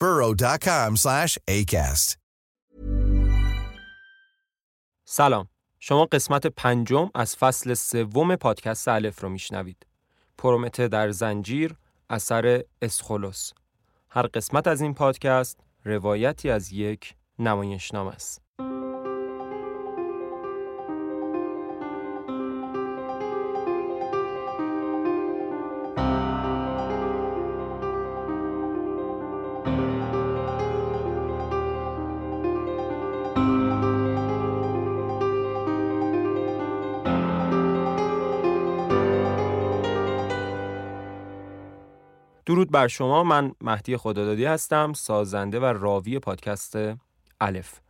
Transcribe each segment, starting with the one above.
burrow.com slash ACAST. سلام. شما قسمت پنجم از فصل سوم پادکست الف رو میشنوید. پرومته در زنجیر اثر اسخولوس هر قسمت از این پادکست روایتی از یک نمایشنامه است. درود بر شما. من مهدی خدادادی هستم سازنده و راوی پادکست الف.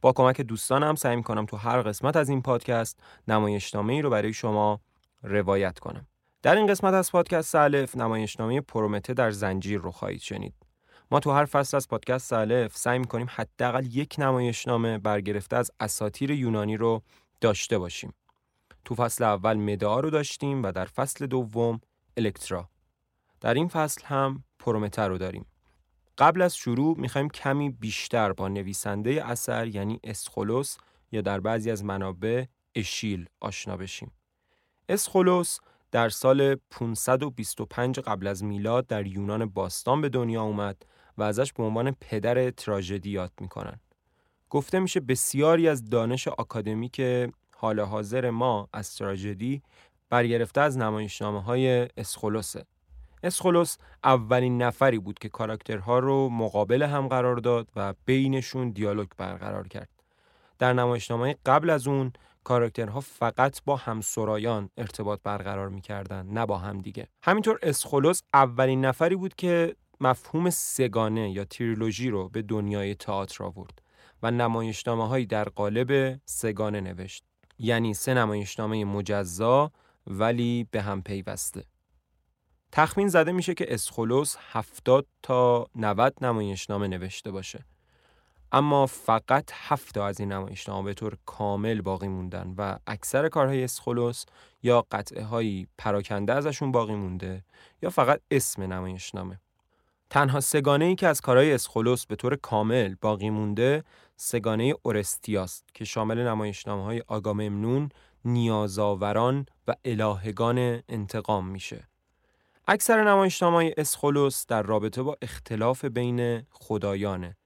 با کمک دوستانم سعی می‌کنم تو هر قسمت از این پادکست نمایشنامه ای رو برای شما روایت کنم. در این قسمت از پادکست الف نمایشنامه پرومته در زنجیر رو خواهید شنید. ما تو هر فصل از پادکست الف سعی می‌کنیم حداقل یک نمایشنامه برگرفته از اساتیر یونانی رو داشته باشیم. تو فصل اول مدعا رو داشتیم و در فصل دوم الکترا. در این فصل هم پرومته رو داریم قبل از شروع می‌خوایم کمی بیشتر با نویسنده اثر یعنی اسخولوس یا در بعضی از منابع اشیل آشنا بشیم. اسخولوس در سال 525 قبل از میلاد در یونان باستان به دنیا اومد و ازش به عنوان پدر تراژدی یاد می‌کنن. گفته میشه بسیاری از دانش آکادمیک حال حاضر ما از تراژدی برگرفته از نمایشنامه های اسخولوسه. اسخولوس اولین نفری بود که کاراکترها رو مقابل هم قرار داد و بینشون دیالوگ برقرار کرد. در نمایشنامه قبل از اون کاراکترها فقط با همسرایان ارتباط برقرار می‌کردن نه با هم دیگه. همینطور اسخولوس اولین نفری بود که مفهوم سگانه یا تریلوژی رو به دنیای تئاتر آورد و نمایشنامه هایی در قالب سگانه نوشت. یعنی سه نمایشنامه مجزا ولی به هم پیوسته. تخمین زده میشه که اسخولوس 70 تا 90 نمایشنامه نوشته باشه. اما فقط 7 از این نمایشنامه به طور کامل باقی موندن و اکثر کارهای اسخولوس یا قطعه هایی پراکنده ازشون باقی مونده یا فقط اسم نمایشنامه. تنها سگانه ای که از کارهای اسخولوس به طور کامل باقی مونده سگانه اورستیاست که شامل نمایشنامه های آگاممنون، نیازاوران و الهگان انتقام میشه. اکثر نمایشنامه اسخولوس در رابطه با اختلاف بین خدایانه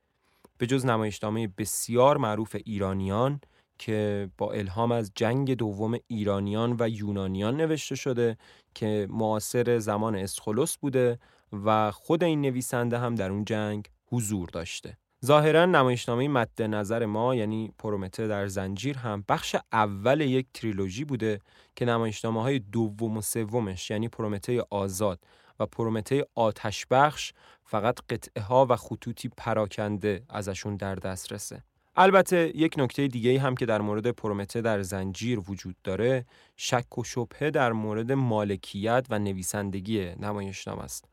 به جز نمایشنامه بسیار معروف ایرانیان که با الهام از جنگ دوم ایرانیان و یونانیان نوشته شده که معاصر زمان اسخولوس بوده و خود این نویسنده هم در اون جنگ حضور داشته. ظاهرا نمایشنامه مد نظر ما یعنی پرومته در زنجیر هم بخش اول یک تریلوژی بوده که نمایشنامه های دوم و سومش یعنی پرومته آزاد و پرومته آتش بخش فقط قطعه ها و خطوطی پراکنده ازشون در دست رسه. البته یک نکته دیگه هم که در مورد پرومته در زنجیر وجود داره شک و شبهه در مورد مالکیت و نویسندگی نمایشنامه است.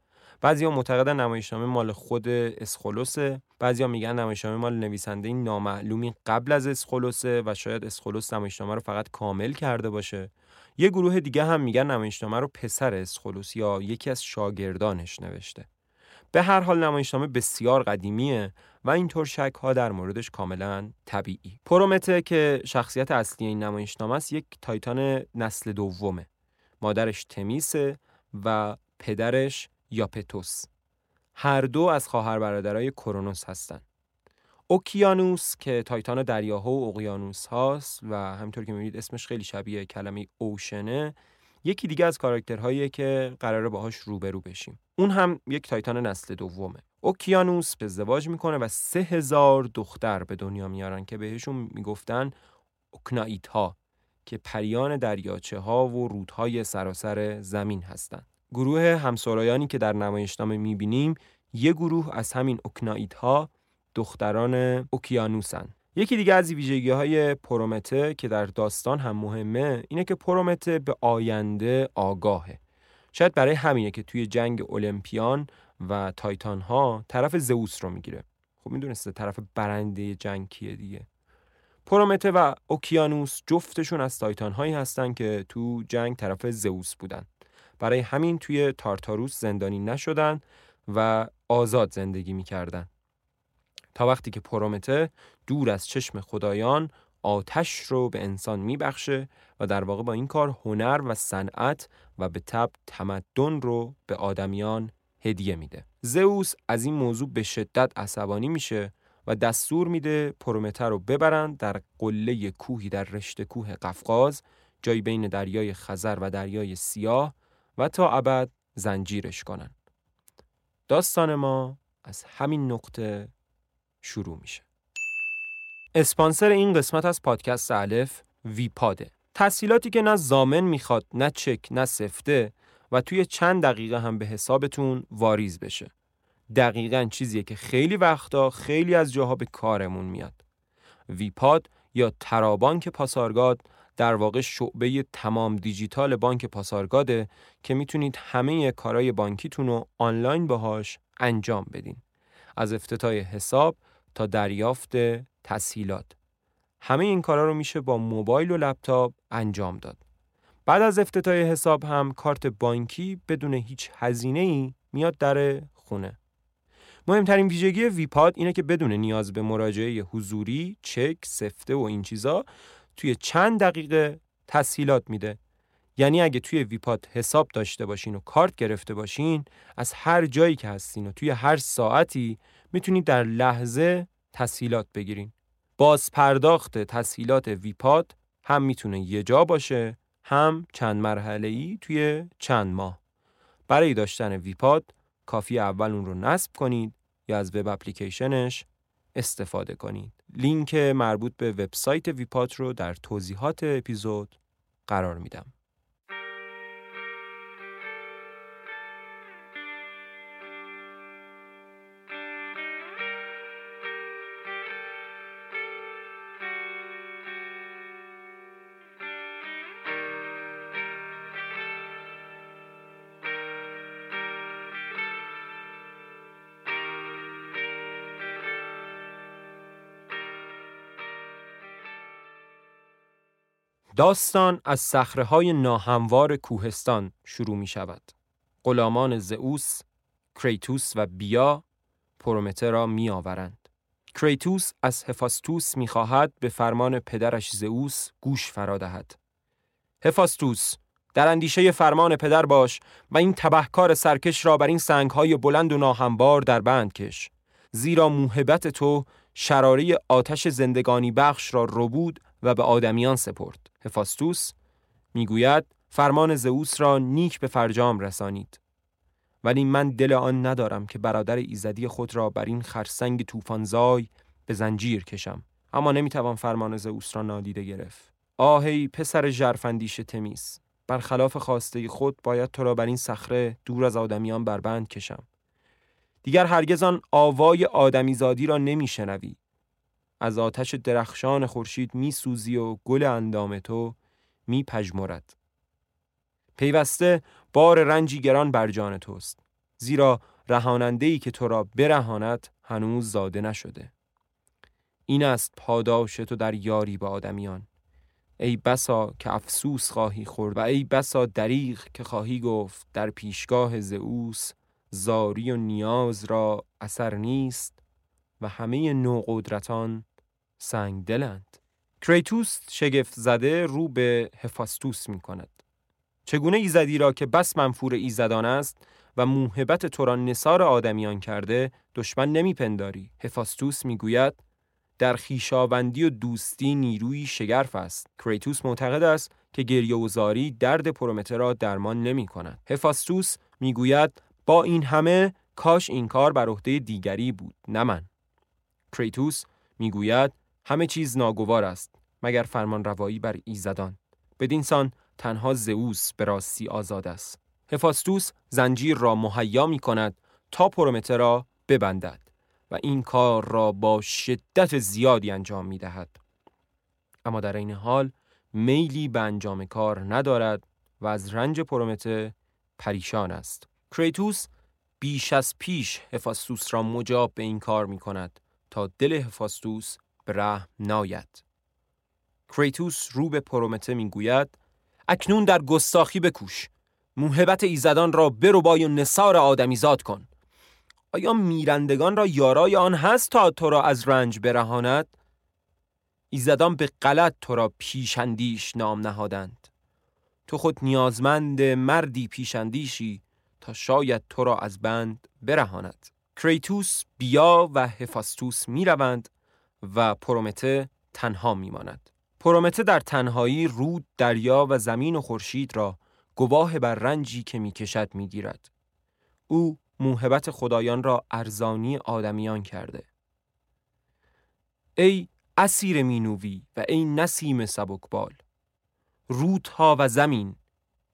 بعضیا معتقدن نمایشنامه مال خود اسخولوسه بعضیا میگن نمایشنامه مال نویسنده نامعلومی قبل از اسخولوسه و شاید اسخولوس نمایشنامه رو فقط کامل کرده باشه. یه گروه دیگه هم میگن نمایشنامه رو پسر اسخولوس یا یکی از شاگردانش نوشته. به هر حال نمایشنامه بسیار قدیمیه و اینطور شک ها در موردش کاملا طبیعی. پرومته که شخصیت اصلی این نمایشنامه است یک تایتان نسل دومه. مادرش تمیسه و پدرش یاپتوس هر دو از خواهر برادرای کرونوس هستند. اوکیانوس که تایتان دریاها و اقیانوس هاست و همینطور که می‌بینید اسمش خیلی شبیه کلمه اوشنه یکی دیگه از کاراکترهایی که قراره باهاش روبرو بشیم. اون هم یک تایتان نسل دومه. اوکیانوس ازدواج می‌کنه و سه هزار دختر به دنیا میارن که بهشون می‌گفتن اوکنایت ها که پریان دریاچه ها و رودهای سراسر زمین هستند. گروه همسرایانی که در نمایشنامه می‌بینیم یه گروه از همین اوکنایت ها دختران اوکیانوسن. یکی دیگه از ویژگی های پرومته که در داستان هم مهمه اینه که پرومته به آینده آگاهه. شاید برای همینه که توی جنگ المپیان و تایتان ها طرف زئوس رو می‌گیره. خب می‌دونسته طرف برنده جنگ کیه دیگه. پرومته و اوکیانوس جفتشون از تایتان هایی هستن که تو جنگ طرف زئوس بودن. برای همین توی تارتاروس زندانی نشدن و آزاد زندگی می‌کردن تا وقتی که پرومته دور از چشم خدایان آتش رو به انسان میبخشه و در واقع با این کار هنر و صنعت و به تب تمدن رو به آدمیان هدیه میده. زئوس از این موضوع به شدت عصبانی میشه و دستور میده پرومته رو ببرن در قله کوهی در رشته کوه قفقاز جایی بین دریای خزر و دریای سیاه و تا ابد زنجیرش کنن. داستان ما از همین نقطه شروع میشه. اسپانسر این قسمت از پادکست الف ویپاده. تسهیلاتی که نه زامن می‌خواد نه چک نه سفته و توی چند دقیقه هم به حسابتون واریز بشه. دقیقا چیزیه که خیلی وقتا خیلی از جاها به کارمون میاد. ویپاد یا ترابانک پاسارگاد در واقع شعبه تمام دیجیتال بانک پاسارگاده که می‌تونید همه کارهای بانکیتون رو آنلاین باهاش انجام بدین. از افتتاح حساب تا دریافت تسهیلات. همه این کارا رو میشه با موبایل و لپتاپ انجام داد. بعد از افتتاح حساب هم کارت بانکی بدون هیچ هزینه ای میاد در خونه. مهمترین ویژگی ویپاد اینه که بدون نیاز به مراجعه حضوری، چک، سفته و این چیزا توی چند دقیقه تسهیلات میده. یعنی اگه توی ویپاد حساب داشته باشین و کارت گرفته باشین از هر جایی که هستین و توی هر ساعتی می‌تونید در لحظه تسهیلات بگیرین. باز پرداخت تسهیلات ویپاد هم می‌تونه یه جا باشه هم چند مرحله ای توی چند ماه. برای داشتن ویپاد کافی اول اون رو نصب کنید یا از وب اپلیکیشنش استفاده کنید. لینک مربوط به وبسایت ویپاد رو در توضیحات اپیزود قرار میدم. داستان از صخره های ناهموار کوهستان شروع می شود. غلامان زئوس، کریتوس و بیا پرومته را می آورند. کریتوس از هفاستوس می خواهد به فرمان پدرش زئوس گوش فرا دهد. هفاستوس در اندیشه فرمان پدر باش و این تبهکار سرکش را بر این سنگهای بلند و ناهموار در بند کش. زیرا موهبت تو شراره آتش زندگانی بخش را ربود و به آدمیان سپرد. هفاستوس می‌گوید فرمان زئوس را نیک به فرجام رسانید. ولی من دل آن ندارم که برادر ایزدی خود را بر این خرسنگ طوفانزای به زنجیر کشم. اما نمی‌توان فرمان زئوس را نادیده گرفت. آهی پسر ژرفندیش تمیز برخلاف خواسته خود باید تو را بر این صخره دور از آدمیان بربند کشم. دیگر هرگز آن آوای آدمیزادی را نمیشنوی از آتش درخشان خورشید می سوزی و گل اندام تو می پجمرد. پیوسته بار رنجی گران بر جان توست. زیرا رهانندهی که تو را برهاند هنوز زاده نشده این است پاداش تو در یاری با آدمیان ای بسا که افسوس خواهی خورد و ای بسا دریغ که خواهی گفت در پیشگاه زئوس زاری و نیاز را اثر نیست و همه نوقدرتان سنگ دلند کریتوس شگفت زده رو به هفاستوس می کند. چگونه ایزدی را که بس منفور ایزدان است و موهبت تو را نصار آدمیان کرده دشمن نمیپنداری هفاستوس می‌گوید در خیشاوندی و دوستی نیروی شگرف است. کریتوس معتقد است که گریه و زاری درد پرومته را درمان نمی کند. هفاستوس می‌گوید با این همه کاش این کار بر عهده دیگری بود نه من. کریتوس می‌گوید همه چیز ناگوار است مگر فرمان روایی بر ایزدان بدین سان تنها زئوس به راستی آزاد است هفاستوس زنجیر را مهیا می کند تا پرومته را ببندد و این کار را با شدت زیادی انجام می دهد. اما در این حال میلی به انجام کار ندارد و از رنج پرومته پریشان است. کریتوس بیش از پیش هفاستوس را مجاب به این کار می کند تا دل هفاستوس به رحم ناید. کریتوس رو به پرومته می گوید اکنون در گستاخی بکوش. موهبت ایزدان را برو و نصار آدمیزاد کن. آیا میرندگان را یارای آن هست تا تو را از رنج برهاند؟ ایزدان به غلط تو را پیشندیش نام نهادند. تو خود نیازمند مردی پیشندیشی تا شاید تو را از بند برهاند. کریتوس بیا و هفاستوس می‌روند و پرومته تنها میماند. پرومته در تنهایی رود دریا و زمین و خورشید را گواه بر رنجی که می‌کشد می‌گیرد. او موهبت خدایان را ارزانی آدمیان کرده. ای اسیر مینوی و ای نسیم سبکبال رودها و زمین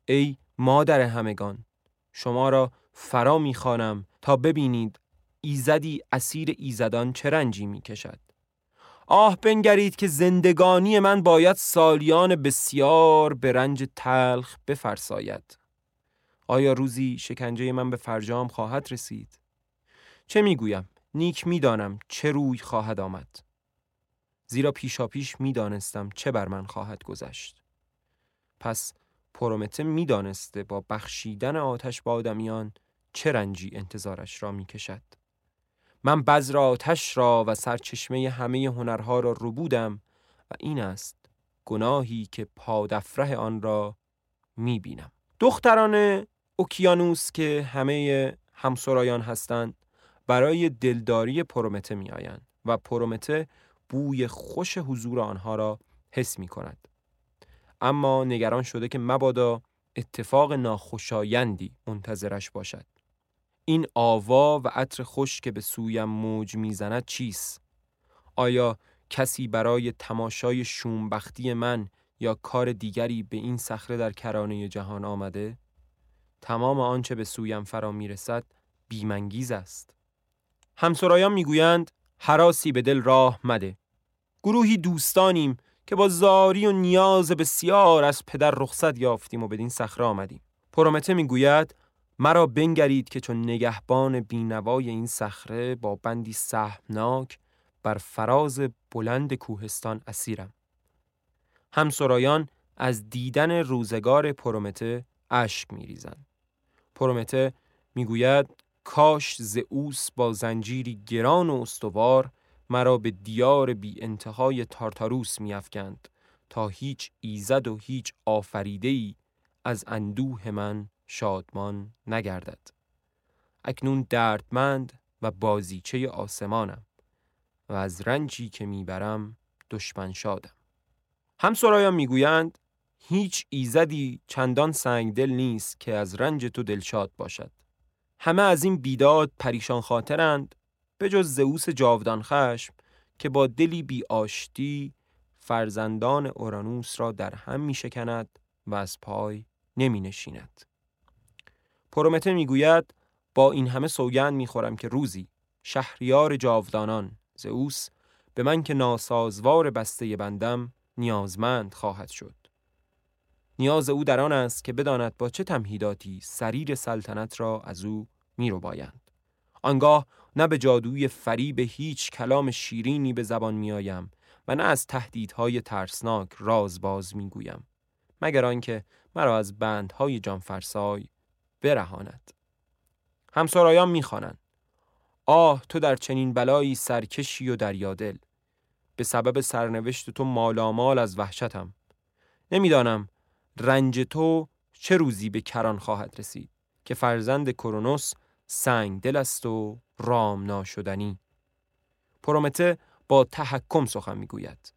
ای مادر همگان شما را فرا می‌خوانم تا ببینید ایزدی اسیر ایزدان چه رنجی می‌کشد. آه بنگرید که زندگانی من باید سالیان بسیار به رنج تلخ بفرساید آیا روزی شکنجه من به فرجام خواهد رسید؟ چه می‌گویم؟ نیک می‌دانم چه روی خواهد آمد زیرا پیشا پیش می‌دانستم چه بر من خواهد گذشت پس پرومته می‌دانسته با بخشیدن آتش با آدمیان چه رنجی انتظارش را می‌کشد من بذر آتش را و سرچشمه همه هنرها را رو بودم و این است گناهی که پادفره آن را می بینم. دختران اوکیانوس که همه همسرایان هستند برای دلداری پرومته می آیند و پرومته بوی خوش حضور آنها را حس می کند. اما نگران شده که مبادا اتفاق ناخوشایندی منتظرش باشد. این آوا و عطر خوش که به سویم موج می‌زند چیست؟ آیا کسی برای تماشای شومبختی من یا کار دیگری به این صخره در کرانه جهان آمده؟ تمام آنچه به سویم فرا می‌رسد بیمنگیز است. همسرایان می‌گویند حراسی به دل راه مده. گروهی دوستانیم که با زاری و نیاز بسیار از پدر رخصت یافتیم و بدین صخره آمدیم. پرومته می‌گوید مرا بنگرید که چون نگهبان بینوای این صخره با بندی سهمناک بر فراز بلند کوهستان اسیرم. همسرایان از دیدن روزگار پرومته اشک میریزند. پرومته می‌گوید کاش زئوس با زنجیری گران و استوار مرا به دیار بی انتهای تارتاروس میافکند تا هیچ ایزد و هیچ آفریده از اندوه من شادمان نگردد. اکنون دردمند و بازیچه آسمانم و از رنجی که می‌برم دشمن شادم. همسرایان می‌گویند هیچ ایزدی چندان سنگدل نیست که از رنج تو دلشاد باشد. همه از این بیداد پریشان خاطرند به جز زئوس جاودان خشم که با دلی بی آشتی فرزندان اورانوس را در هم می شکند و از پای نمی نشیند. پرومته می‌گوید با این همه سوگند می‌خورم که روزی شهریار جاودانان زئوس به من که ناسازوار بسته بندم نیازمند خواهد شد نیاز او در آن است که بداند با چه تمهیداتی سریر سلطنت را از او می رو بایند. آنگاه نه به جادوی فریب هیچ کلام شیرینی به زبان می آیم و نه از تهدیدهای ترسناک راز باز می گویم. مگر آنکه مرا از بندهای جانفرسای برهاند. همسرایان می‌خوانند. آه تو در چنین بلایی سرکشی و دریادل. به سبب سرنوشت تو مالامال از وحشتم. نمی‌دانم رنج تو چه روزی به کران خواهد رسید که فرزند کرونوس سنگ دل است و رام ناشدنی پرومته با تحکم سخن می‌گوید.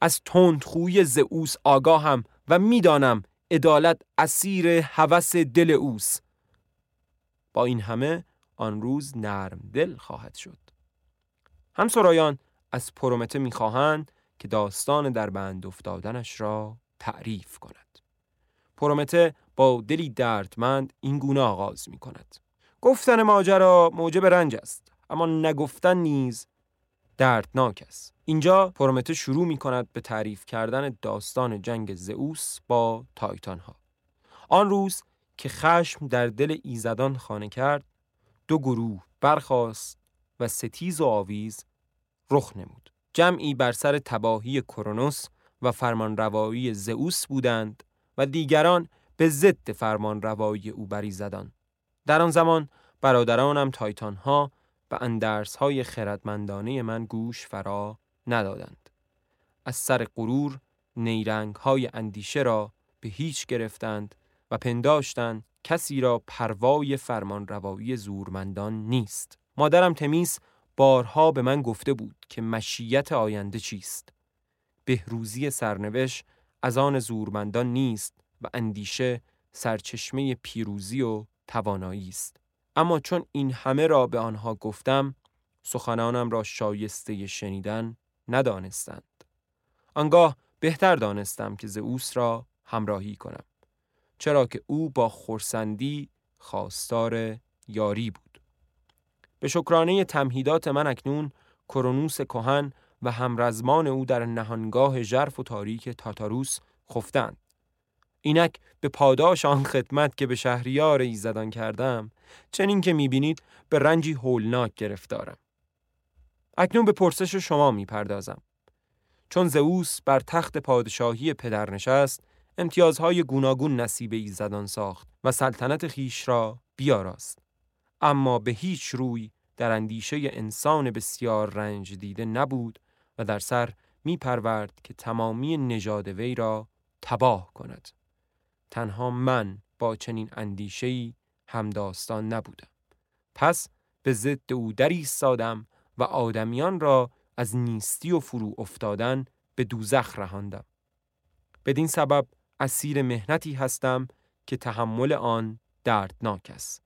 از تندخویی زئوس آگاهم و می‌دانم عدالت اسیر هوس دل اوس با این همه آن روز نرم دل خواهد شد. همسرایان از پرومته می‌خواهند که داستان در بند افتادنش را تعریف کند. پرومته با دلی دردمند این گونه آغاز می کند. گفتن ماجرا موجب رنج است اما نگفتن نیز دردناک است. اینجا پرومته شروع می کند به تعریف کردن داستان جنگ زئوس با تایتان ها آن روز که خشم در دل ایزدان خانه کرد دو گروه برخاست و ستیز و آویز رخ نمود. جمعی بر سر تباهی کرونوس و فرمانروایی زئوس بودند و دیگران به ضد فرمانروایی او بریزدان. در آن زمان برادرانم تایتان ها و اندرس های خردمندانه من گوش فرا ندادند. از سر غرور نیرنگ های اندیشه را به هیچ گرفتند و پنداشتند کسی را پروای فرمان روایی زورمندان نیست. مادرم تمیز بارها به من گفته بود که مشیت آینده چیست. بهروزی سرنوشت از آن زورمندان نیست و اندیشه سرچشمه پیروزی و توانایی است. اما چون این همه را به آنها گفتم سخنانم را شایسته شنیدن ندانستند. آنگاه بهتر دانستم که زئوس را همراهی کنم چرا که او با خورسندی خواستار یاری بود. به شکرانه تمهیدات من اکنون کرونوس کهن و همرزمان او در نهانگاه ژرف و تاریک تاتاروس خفتند. اینک به پاداش آن خدمت که به شهریار ایزدان کردم چنین که می‌بینید به رنجی هولناک گرفتارم. اکنون به پرسش شما می‌پردازم. چون زئوس بر تخت پادشاهی پدر نشست امتیازهای گوناگون نصیب ایزدان ساخت و سلطنت خیش را بیاراست. اما به هیچ روی در اندیشه انسان بسیار رنج دیده نبود و در سر می پرورد که تمامی نژاد وی را تباه کند. تنها من با چنین اندیشه‌ای همداستان نبودم. پس به ضد او دری سادم و آدمیان را از نیستی و فرو افتادن به دوزخ رهاندم. بدین سبب اسیر مهنتی هستم که تحمل آن دردناک است.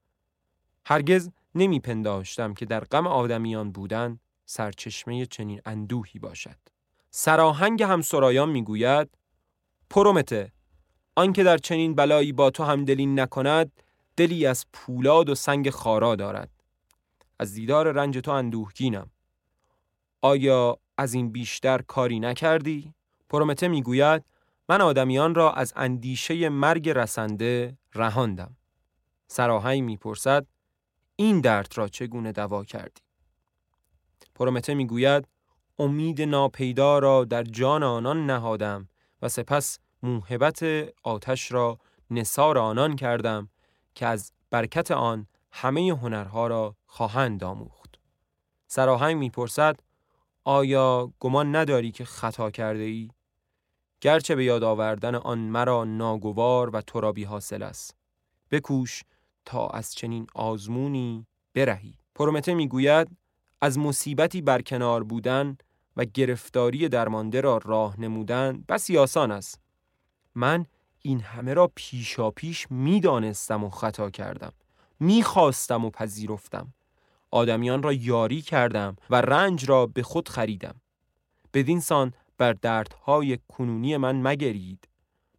هرگز نمی پنداشتم که در غم آدمیان بودن سرچشمه چنین اندوهی باشد. سراهنگ همسرایان می‌گوید پرومته آنکه در چنین بلایی با تو همدلی نکند دلی از پولاد و سنگ خارا دارد از دیدار رنج تو اندوهگینم آیا از این بیشتر کاری نکردی؟ پرومته می‌گوید من آدمیان را از اندیشه مرگ رسنده رهاندم. سراهنگ می‌پرسد این درد را چگونه دوا کردی؟ پرومته می‌گوید امید ناپیدا را در جان آنان نهادم و سپس موهبت آتش را نصار آنان کردم که از برکت آن همه هنرها را خواهند آموخت. سراهنگ می‌پرسد آیا گمان نداری که خطا کرده ای؟ گرچه به یاد آوردن آن مرا ناگوار و ترابی حاصل است. بکوش تا از چنین آزمونی برهی. پرومته می‌گوید از مصیبتی برکنار بودن و گرفتاری درمانده را راه نمودن بسی آسان است. من این همه را پیشا پیش می‌دانستم و خطا کردم. می‌خواستم و پذیرفتم. آدمیان را یاری کردم و رنج را به خود خریدم. بدین سان بر دردهای کنونی من مگرید.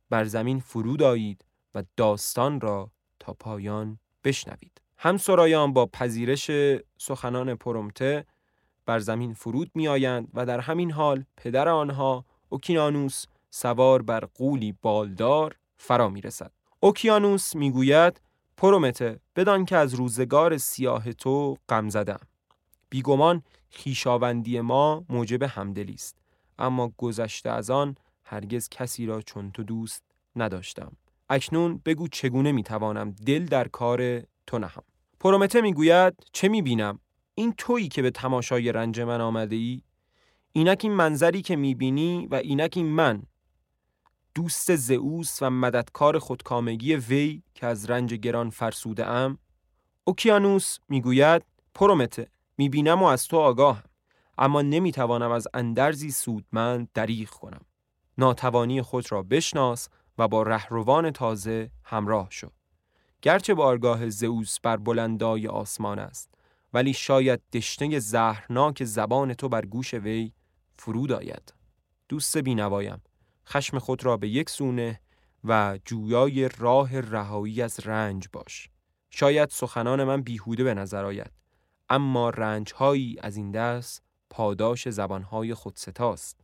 بر زمین فرود آیید و داستان را تا پایان بشنوید. همسرایان با پذیرش سخنان پرومته بر زمین فرود می آیند و در همین حال پدر آنها اوکیانوس سوار بر قولی بالدار فرا می رسد. اوکیانوس می گوید پرومته بدان که از روزگار سیاه تو غم زدم. بیگمان خیشاوندی ما موجب همدلی است. اما گذشته از آن هرگز کسی را چون تو دوست نداشتم. اکنون بگو چگونه می‌توانم دل در کار تو نهم. پرومته می‌گوید چه می‌بینم؟ این تویی که به تماشای رنج من آمده ای؟ اینک این منظری که می‌بینی و اینک این من دوست زئوس و مددکار خودکامگی وی که از رنج گران فرسوده ام اوکیانوس می‌گوید پرومته می‌بینم و از تو آگاهم اما نمی‌توانم از اندرزی سودمند دریغ کنم. ناتوانی خود را بشناس و با رهروان تازه همراه شو. گرچه بارگاه زئوس بر بلندای آسمان است ولی شاید دشنه زهرناک زبان تو بر گوش وی فرود آید. دوست بینوایم خشم خود را به یک سونه و جویای راه رهایی از رنج باش. شاید سخنان من بیهوده به نظر آید اما رنجهایی از این دست پاداش زبانهای خودستاست.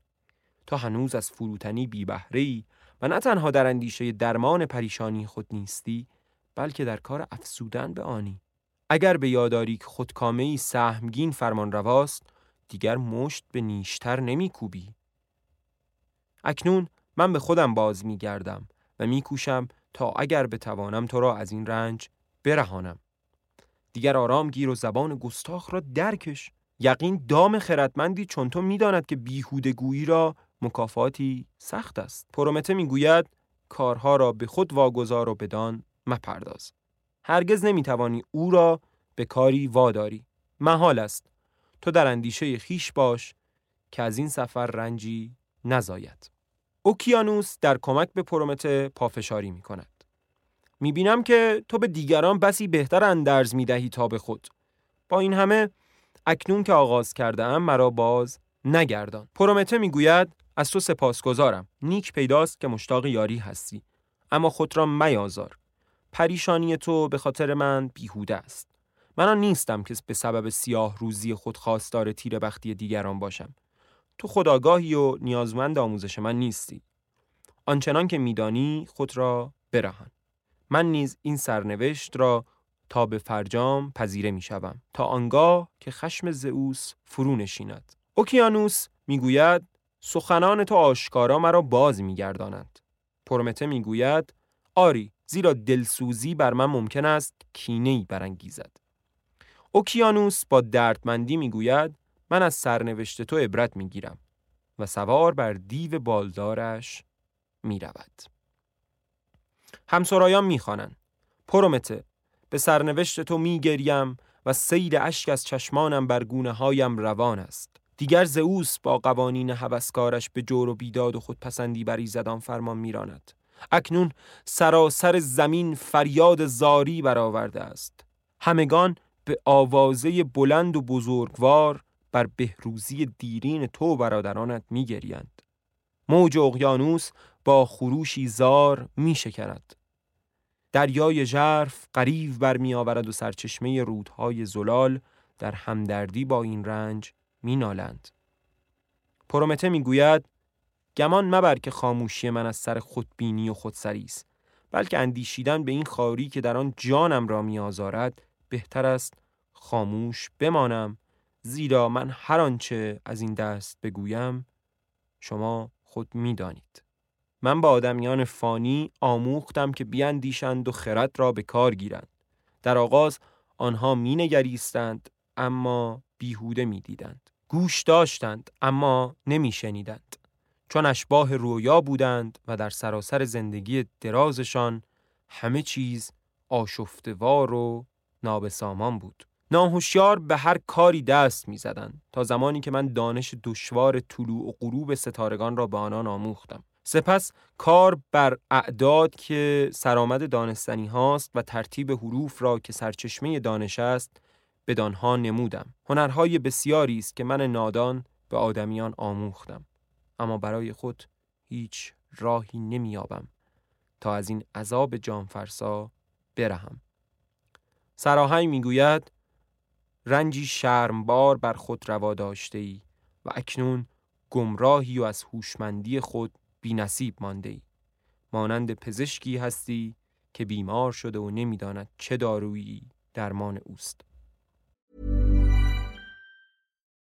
تا هنوز از فروتنی بی ای و نه تنها در اندیشه درمان پریشانی خود نیستی بلکه در کار افسودن به آنی. اگر به یاداری که خودکامه ای سهمگین فرمان رواست دیگر مشت به نیشتر نمی کوبی. اکنون من به خودم باز می گردم و می کوشم تا اگر بتوانم تو را از این رنج برهانم. دیگر آرام گیر و زبان گستاخ را درکش. یقین دام خردمندی چون تو می‌داند که بیهودگویی را مکافاتی سخت است. پرومته می‌گوید کارها را به خود واگذار و بدان مپرداز. هرگز نمی‌توانی او را به کاری واداری. محال است. تو در اندیشه خیش باش که از این سفر رنجی نزاید. اوکیانوس در کمک به پرومته پافشاری می کند. می بینم که تو به دیگران بسی بهتر اندرز می دهی تا به خود. با این همه اکنون که آغاز کرده ام مرا باز نگردان. پرومته می گوید از تو سپاسگزارم. نیک پیداست که مشتاق یاری هستی. اما خود را میازار. پریشانی تو به خاطر من بیهوده است. من نیستم که به سبب سیاه روزی خود خواستار تیر بختی دیگران باشم. تو خداگاهی و نیازمند آموزش من نیستی. آنچنان که میدانی خود را برهان. من نیز این سرنوشت را تا به فرجام پذیره می شوم. تا آنگاه که خشم زئوس فرو نشیند. اوکیانوس می‌گوید سخنان تو آشکارا مرا باز میگردانند. پرومته می‌گوید آری زیرا دلسوزی بر من ممکن است کینه‌ای برانگیزد. اوکیانوس با دردمندی می‌گوید من از سرنوشت تو عبرت می‌گیرم و سوار بر دیو بالدارش می‌رود. همسرایان می‌خوانند پرومته به سرنوشت تو میگریم و سید اشک از چشمانم بر گونه هایم روان است. دیگر زئوس با قوانین هوسکارش به جور و بیداد و خودپسندی بر ایزدان فرمان میراند. اکنون سراسر زمین فریاد زاری برآورده است. همگان به آوازه بلند و بزرگوار بر بهروزی دیرین تو برادرانت میگریند موج اقیانوس با خروشی زار می شکند. دریای ژرف قریب برمی آورد و سرچشمه رودهای زلال در همدردی با این رنج می نالند. پرومته می گوید گمان مبر که خاموشی من از سر خودبینی و خودسری است بلکه اندیشیدن به این خاری که در آن جانم را می آزارد بهتر است خاموش بمانم زیرا من هر آنچه از این دست بگویم شما خود می‌دانید. من با آدمیان فانی آموختم که بیاندیشند و خرد را به کار گیرند. در آغاز آنها مینگریستند اما بیهوده می‌دیدند. گوش داشتند اما نمیشنیدند. چون اشباه رویا بودند و در سراسر زندگی درازشان همه چیز آشفتوار و نابسامان بود. ناهوشیار به هر کاری دست می زدن تا زمانی که من دانش دشوار طلوع و غروب ستارگان را به آنان آموختم. سپس کار بر اعداد که سرآمد دانستنی هاست و ترتیب حروف را که سرچشمه دانش است بدانها نمودم. هنرهای بسیاری است که من نادان به آدمیان آموختم. اما برای خود هیچ راهی نمیابم تا از این عذاب جانفرسا برهم. سراهی می‌گوید رنجی شرمبار بر خود روا داشته ای و اکنون گمراهی و از هوشمندی خود بی نصیب مانده ای. مانند پزشکی هستی که بیمار شده و نمی‌داند چه دارویی درمان اوست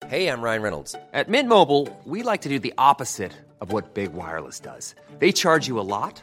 Hey, I'm Ryan Reynolds. At Mint Mobile, we like to do the opposite of what Big Wireless does. They charge you a lot,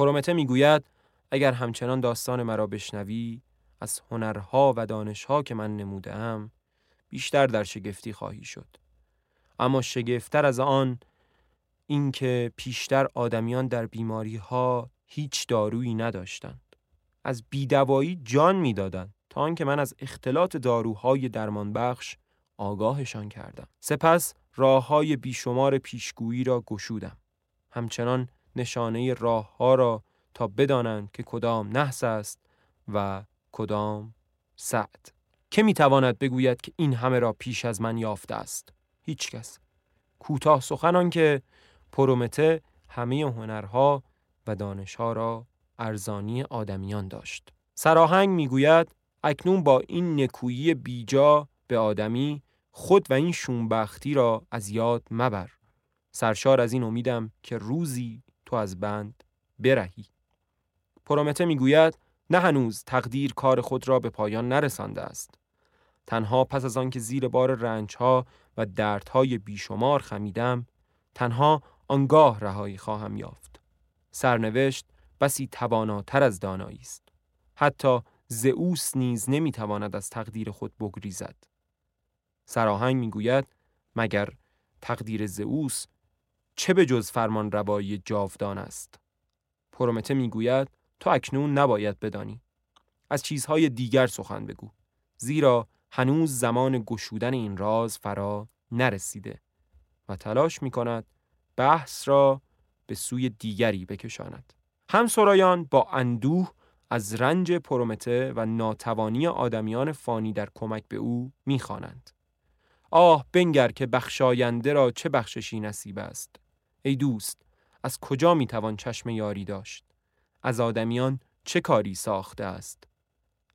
پرومته می‌گوید اگر همچنان داستان مرا بشنوی از هنرها و دانشها که من نمودم بیشتر در شگفتی خواهی شد. اما شگفتتر از آن اینکه پیشتر آدمیان در بیماری ها هیچ دارویی نداشتند. از بیدوایی جان می‌دادند تا آنکه من از اختلاط داروهای درمان بخش آگاهشان کردم. سپس راه های بیشمار پیشگویی را گشودم. همچنان نشانه راه ها را تا بدانند که کدام نحس است و کدام سعد. که می‌تواند بگوید که این همه را پیش از من یافته است؟ هیچ کس. کوتاه سخنان که پرومته همه هنرها و دانشها را ارزانی آدمیان داشت. سراهنگ می‌گوید اکنون با این نکویی بیجا به آدمی خود و این شونبختی را از یاد مبر. سرشار از این امیدم که روزی تو از بند برهی. پرومته می‌گوید نه هنوز تقدیر کار خود را به پایان نرسانده است. تنها پس از آنکه زیر بار رنجها و دردهای بیشمار خمیدم تنها آنگاه رهایی خواهم یافت. سرنوشت بسی تواناتر از دانایی است. حتی زئوس نیز نمی‌تواند از تقدیر خود بگریزد. سراهنگ می‌گوید مگر تقدیر زئوس چه به جز فرمان روایی جاودان است؟ پرومته می‌گوید تو اکنون نباید بدانی. از چیزهای دیگر سخن بگو. زیرا هنوز زمان گشودن این راز فرا نرسیده و تلاش می کند بحث را به سوی دیگری بکشاند. هم سرایان با اندوه از رنج پرومته و ناتوانی آدمیان فانی در کمک به او می‌خوانند. آه بنگر که بخشاینده را چه بخششی نصیب است. ای دوست از کجا می‌توان چشم یاری داشت؟ از آدمیان چه کاری ساخته است؟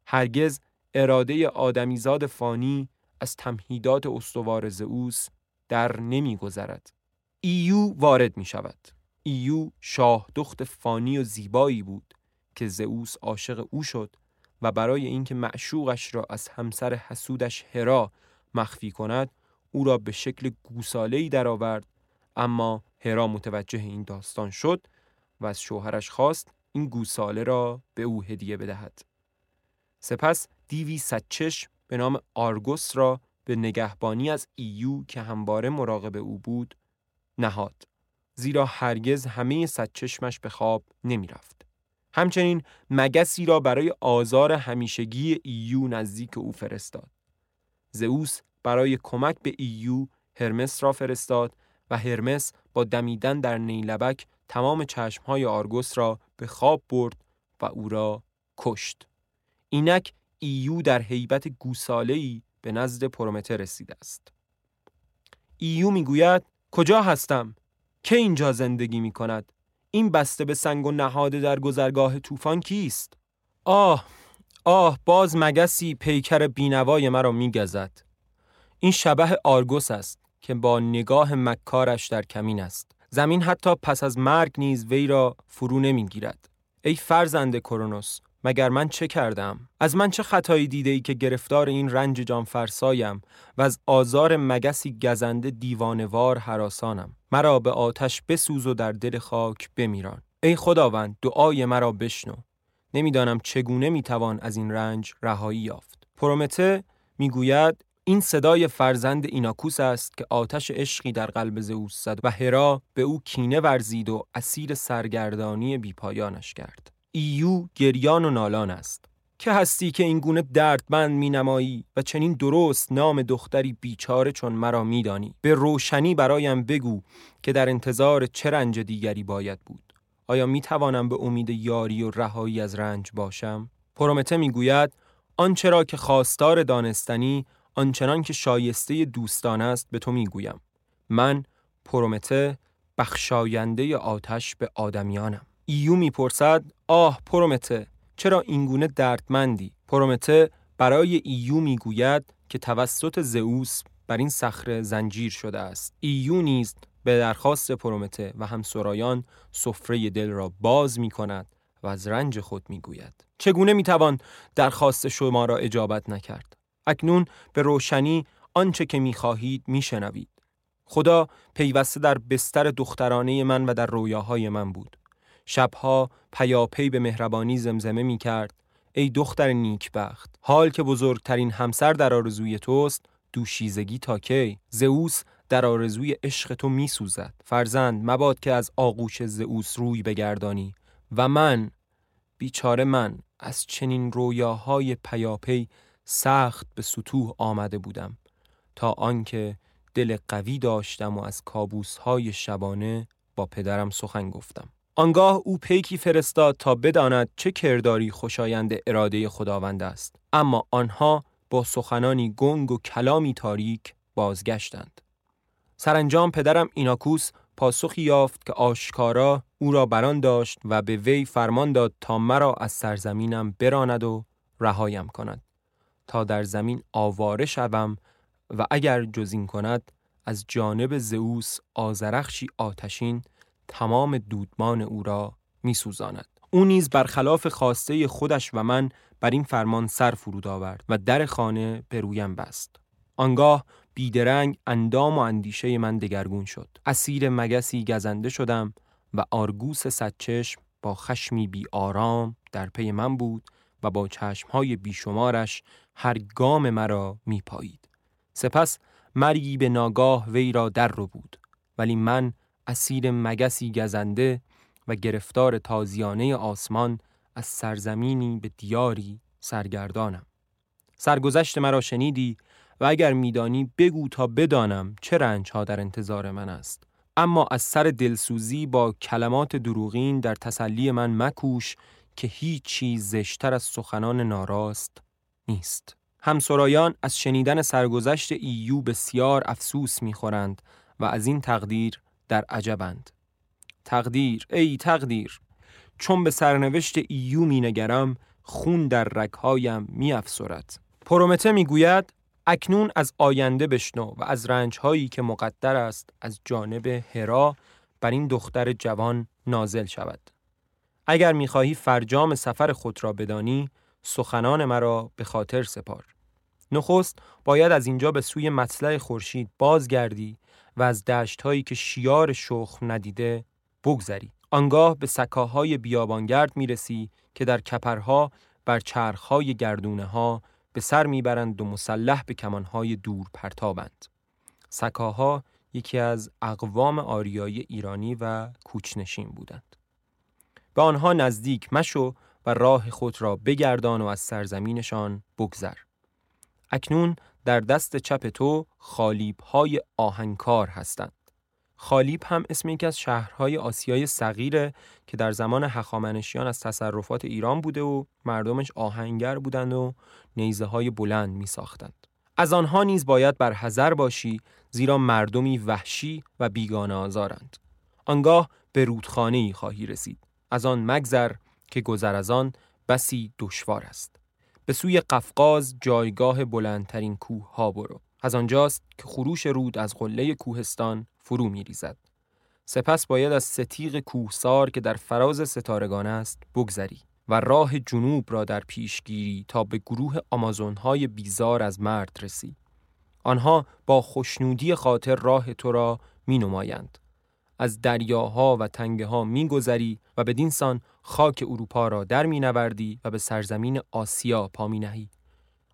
هرگز اراده آدمیزاد فانی از تمهیدات استوار زئوس در نمیگذرد. ایو وارد می شود ایو شاه دخت فانی و زیبایی بود که زئوس عاشق او شد و برای اینکه معشوقش را از همسر حسودش هرا مخفی کند او را به شکل گوساله‌ای درآورد اما هرا متوجه این داستان شد و از شوهرش خواست این گوساله را به او هدیه بدهد سپس دیوی سچش به نام آرگوس را به نگهبانی از ایو که همواره مراقب او بود نهاد زیرا هرگز همه سچشمش به خواب نمی رفت. همچنین مگسی را برای آزار همیشگی ایو نزدیک او فرستاد. زئوس برای کمک به ایو هرمس را فرستاد و هرمس با دمیدن در نیلبک تمام چشمهای آرگوس را به خواب برد و او را کشت. اینک ایو در هیبت گوساله‌ای به نزد پرومته رسیده است. ایو می‌گوید کجا هستم؟ که اینجا زندگی می کند؟ این بسته به سنگ و نهاده در گذرگاه طوفان کیست؟ آه آه باز مگسی پیکر بینوای مرا میگزد. این شبه آرگوس است که با نگاه مکارش در کمین است. زمین حتی پس از مرگ نیز وی را فرو نمی‌گیرد. ای فرزند کرونوس مگر من چه کردم؟ از من چه خطایی دیده ای که گرفتار این رنج جان فرسایم و از آزار مگسی گزنده دیوانوار حراسانم مرا به آتش بسوز و در دل خاک بمیران ای خداوند دعای مرا بشنو نمی‌دانم چگونه می‌توان از این رنج رهایی یافت پرومته می‌گوید این صدای فرزند ایناکوس است که آتش عشقی در قلب زئوس زد و هرا به او کینه ورزید و اسیر سرگردانی بیپایانش کرد. ایو گریان و نالان است. که هستی که این گونه دردمند می نمایی و چنین درست نام دختری بیچاره چون مرا می دانی. به روشنی برایم بگو که در انتظار چه رنج دیگری باید بود. آیا می توانم به امید یاری و رهایی از رنج باشم؟ پرومته می گوید آنچه را که خواستار دانستنی آنچنان که شایسته دوستان است به تو می گویم. من پرومته بخشاینده آتش به آدمیانم. ایو می‌پرسد آه پرومته چرا اینگونه دردمندی؟ پرومته برای ایو می‌گوید که توسط زئوس بر این صخره زنجیر شده است. ایو نیز به درخواست پرومته و همسرایان سفره دل را باز می کند و از رنج خود می گوید. چگونه می توان درخواست شما را اجابت نکرد؟ اکنون به روشنی آنچه که می خواهید می شنوید. خدا پیوسته در بستر دخترانه من و در رویاهای من بود. شبها پیاپی به مهربانی زمزمه می کرد ای دختر نیکبخت حال که بزرگترین همسر در آرزوی توست دوشیزگی تا کی زئوس در آرزوی عشق تو می سوزد فرزند مباد که از آغوش زئوس روی بگردانی و من بیچاره من از چنین رویاهای پیاپی سخت به سطوح آمده بودم تا آنکه دل قوی داشتم و از کابوسهای شبانه با پدرم سخن گفتم. آنگاه او پیکی فرستاد تا بداند چه کرداری خوشایند اراده خداوند است. اما آنها با سخنانی گنگ و کلامی تاریک بازگشتند. سرانجام پدرم ایناکوس پاسخی یافت که آشکارا او را بران داشت و به وی فرمان داد تا مرا از سرزمینم براند و رهایم کند. تا در زمین آواره شوم و اگر جزین کند از جانب زئوس آزرخشی آتشین تمام دودمان او را میسوزاند. او نیز برخلاف خواسته خودش و من بر این فرمان سر فرود آورد و در خانه به رویم بست. آنگاه بیدرنگ اندام و اندیشه من دگرگون شد. اسیر مگسی گزنده شدم و آرگوس صدچشم با خشمی بی آرام در پی من بود و با چشمهای بیشمارش هر گام مرا می پایید. سپس مرگی به ناگاه وی را در رو بود ولی من اسیر مگسی گزنده و گرفتار تازیانه آسمان از سرزمینی به دیاری سرگردانم. سرگذشت مرا شنیدی و اگر میدانی بگو تا بدانم چه رنج ها در انتظار من است. اما از سر دلسوزی با کلمات دروغین در تسلی من مکوش که هیچ چیز زشتر از سخنان ناراست نیست. همسرایان از شنیدن سرگذشت ایو بسیار افسوس می‌خورند و از این تقدیر در عجبند. تقدیر ای تقدیر چون به سرنوشت ایو می نگرم خون در رگهایم می افسرد. پرومته می گوید اکنون از آینده بشنو و از رنجهایی که مقدر است از جانب هرا بر این دختر جوان نازل شود. اگر می‌خواهی فرجام سفر خود را بدانی سخنان مرا به خاطر سپار. نخست باید از اینجا به سوی مطلع خورشید بازگردی و از دشت هایی که شیار شخم ندیده بگذری. آنگاه به سکاهای بیابانگرد می‌رسی که در کپرها بر چرخهای گردونه ها به سر می‌برند و مسلح به کمانهای دور پرتابند. سکاها یکی از اقوام آریایی ایرانی و کوچنشین بودند. به آنها نزدیک مشو و راه خود را بگردان و از سرزمینشان بگذر. اکنون در دست چپ تو خالیب های آهنکار هستند. خالیب هم اسم یکی از شهرهای آسیای صغیره که در زمان هخامنشیان از تصرفات ایران بوده و مردمش آهنگر بودند و نیزه های بلند می ساختند. از آنها نیز باید بر حذر باشی زیرا مردمی وحشی و بیگانه آزارند. آنگاه به رودخانه ای خواهی رسید. از آن مگذر که گذر از آن بسی دشوار است. به سوی قفقاز جایگاه بلندترین کوه ها برو. از آنجاست که خروش رود از قله کوهستان فرو می ریزد. سپس باید از ستیق کوهسار که در فراز ستارگان است بگذری و راه جنوب را در پیش گیری تا به گروه های بیزار از مرد رسی. آنها با خوشنودی خاطر راه تو را می نمایند. از دریاها و تنگه ها می گذری و به سان خاک اروپا را در می نوردی و به سرزمین آسیا پا می نهی.